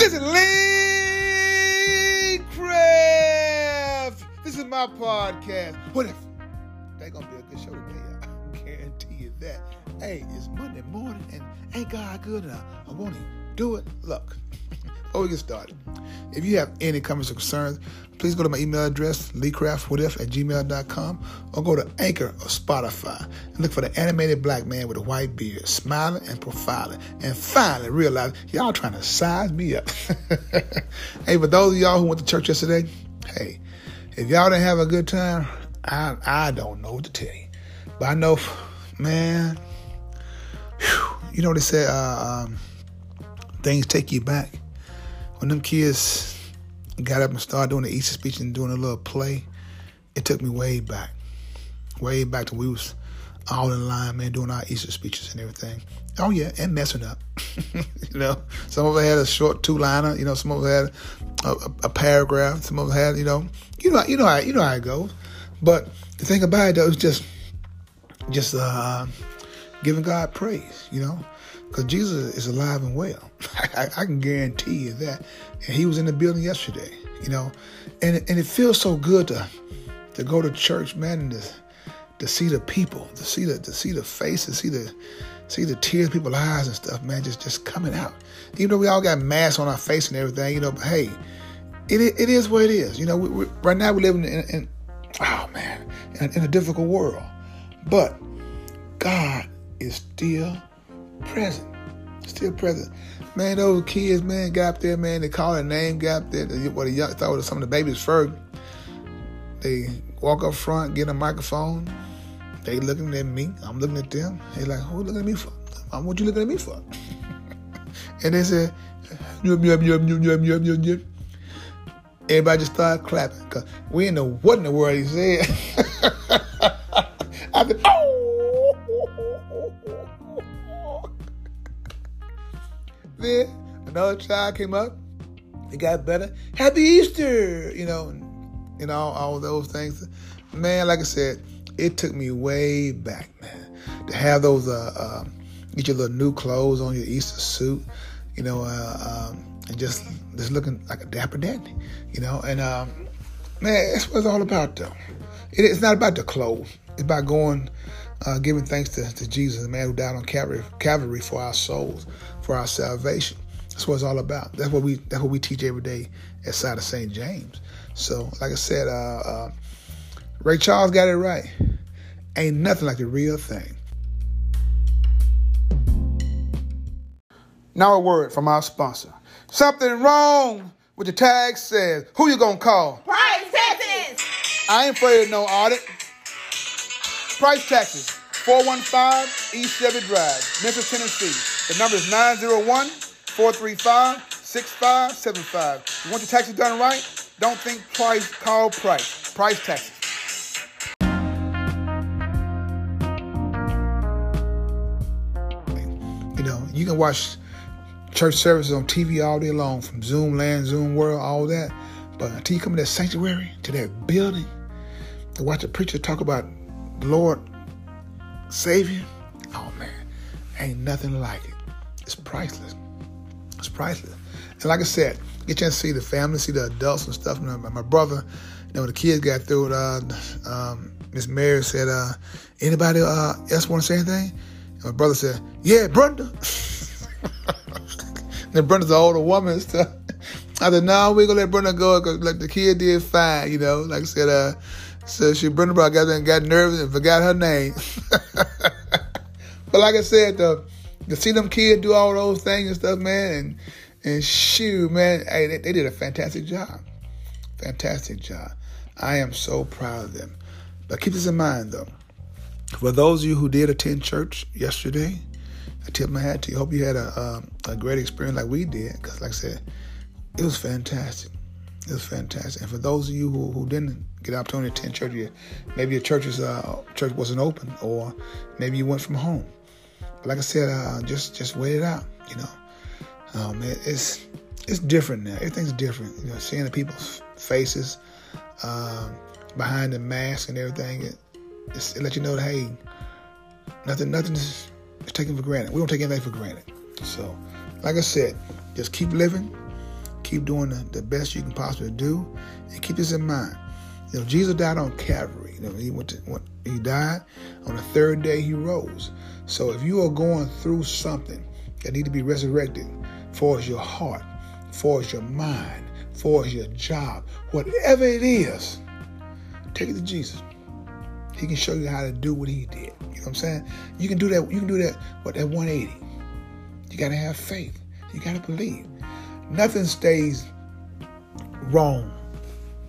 This is Lee Craft. This is my podcast. What if? They're gonna be a good show today, I guarantee you that. Hey, it's Monday morning and ain't God good enough? I want to do it. Look, before we get started, if you have any comments or concerns, please go to my email address, leecraftwhatif at gmail.com, or go to Anchor or Spotify and look for the animated black man with a white beard, smiling and profiling, and finally realize y'all trying to size me up. hey, for those of y'all who went to church yesterday, hey, if y'all didn't have a good time, I I don't know what to tell you. But I know, man, whew, you know what they say uh, um, things take you back. When them kids got up and started doing the Easter speech and doing a little play, it took me way back, way back to we was all in line, man, doing our Easter speeches and everything. Oh yeah, and messing up. you know, some of it had a short two liner. You know, some of it had a, a, a, paragraph. Some of it had, you know, you know, you know how you know how it goes. But the thing about it though is just, just uh, giving God praise. You know, because Jesus is alive and well. I, I, can guarantee you that. And he was in the building yesterday, you know, and and it feels so good to to go to church, man, and to, to see the people, to see the to see the faces, see the see the tears in people's eyes and stuff, man, just just coming out. Even though we all got masks on our face and everything, you know, but hey, it it is what it is. You know, we, we, right now we live in, in, in oh man, in, in a difficult world, but God is still present. Still present. Man, those kids, man, got up there, man, they call their name, got up there, what a young, thought was some of the babies first. They walk up front, get a microphone. They looking at me. I'm looking at them. They like, who looking at me for? Um, what you looking at me for? and they said, yum, yum, yum, yum, yum, yum, yum, yum. Everybody just started clapping because we didn't know what in the world he said. another child came up. It got better. Happy Easter, you know, and, you know all those things. Man, like I said, it took me way back, man, to have those. Uh, uh, get your little new clothes on your Easter suit, you know, uh, um, and just just looking like a dapper dandy, you know. And um, man, that's what it's all about, though. It, it's not about the clothes. It's about going, uh, giving thanks to, to Jesus, the man who died on Calvary, Calvary for our souls for our salvation. That's what it's all about. That's what we that's what we teach every day at side of St. James. So, like I said, uh, uh, Ray Charles got it right. Ain't nothing like the real thing. Now a word from our sponsor. Something wrong with the tag says, who you gonna call? Price Taxes! I ain't afraid of no audit. Price Taxes, 415 East Chevy Drive, Memphis, Tennessee. The number is 901 435 6575. You want your taxes done right? Don't think price, call price. Price taxes. You know, you can watch church services on TV all day long from Zoom Land, Zoom World, all that. But until you come to that sanctuary, to that building, to watch a preacher talk about the Lord Savior, oh man, ain't nothing like it. It's priceless. Priceless. And like I said, get a chance to see the family, see the adults and stuff. my, my brother, you know, when the kids got through, uh, um, Miss Mary said, uh, anybody uh, else want to say anything? And my brother said, yeah, Brenda. and Brenda's an older woman and stuff. I said, no, we're going to let Brenda go because like, the kid did fine, you know. Like I said, uh, so she, Brenda got there and got nervous and forgot her name. but like I said, though, to see them kids do all those things and stuff, man, and and shoot, man, hey, they, they did a fantastic job. Fantastic job. I am so proud of them. But keep this in mind, though. For those of you who did attend church yesterday, I tip my hat to you. Hope you had a, um, a great experience like we did. Because, like I said, it was fantastic. It was fantastic. And for those of you who, who didn't get the opportunity to attend church, maybe your church's uh, church wasn't open, or maybe you went from home. Like I said, uh, just just wait it out. You know, um, it, it's it's different now. Everything's different. You know, seeing the people's faces um, behind the mask and everything, it, it you know that hey, nothing nothing is, is taken for granted. We don't take anything for granted. So, like I said, just keep living, keep doing the, the best you can possibly do. And keep this in mind. You know, Jesus died on Calvary. You know, he went to when he died on the third day he rose. So if you are going through something that need to be resurrected, for your heart, for your mind, for your job, whatever it is, take it to Jesus. He can show you how to do what he did. You know what I'm saying? You can do that. You can do that. What that 180. You got to have faith. You got to believe. Nothing stays wrong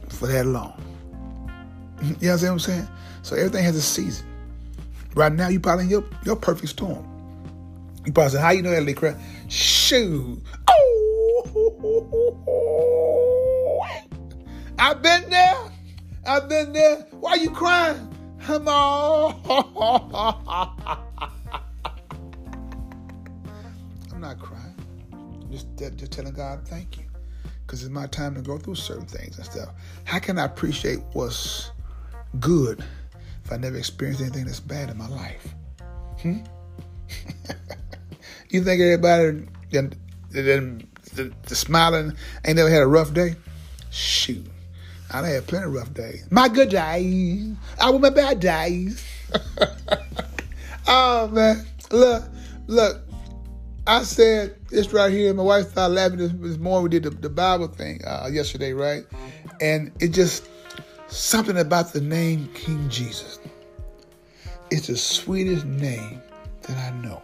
for that long. You know what I'm saying? So everything has a season. Right now, you probably in your, your perfect storm. You probably say, how you know that, Lee? Shoot. Oh! I've been there. I've been there. Why are you crying? Come on. I'm not crying. Just, just telling God thank you. Because it's my time to go through certain things and stuff. How can I appreciate what's good if I never experienced anything that's bad in my life? Hmm? you think everybody that, that, that, that smiling ain't never had a rough day? Shoot. I had plenty of rough days. My good days. I with my bad days. oh man. Look, look. I said this right here. My wife started laughing this, this morning. We did the, the Bible thing uh, yesterday, right? And it just something about the name King Jesus. It's the sweetest name that I know.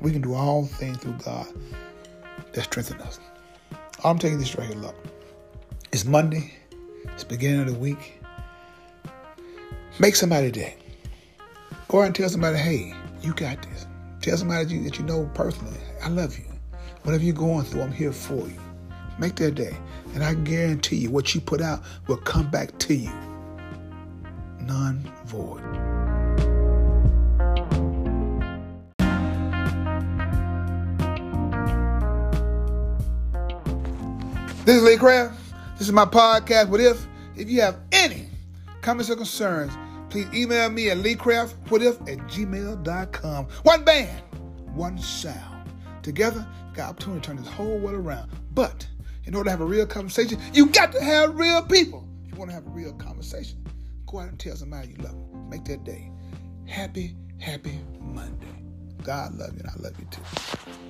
We can do all things through God that strengthen us. I'm taking this right here, look. It's Monday. It's beginning of the week. Make somebody day. Go out and tell somebody, hey, you got this. Tell somebody that you, that you know personally, I love you. Whatever you're going through, I'm here for you. Make that day. And I guarantee you, what you put out will come back to you. None void. This is Lee Craft. This is my podcast. What if? If you have any comments or concerns, please email me at leecraftwhatif at gmail.com. One band, one sound. Together, got opportunity to turn this whole world around. But in order to have a real conversation, you got to have real people. If you want to have a real conversation, go out and tell somebody you love them. Make that day. Happy, happy Monday. God love you and I love you too.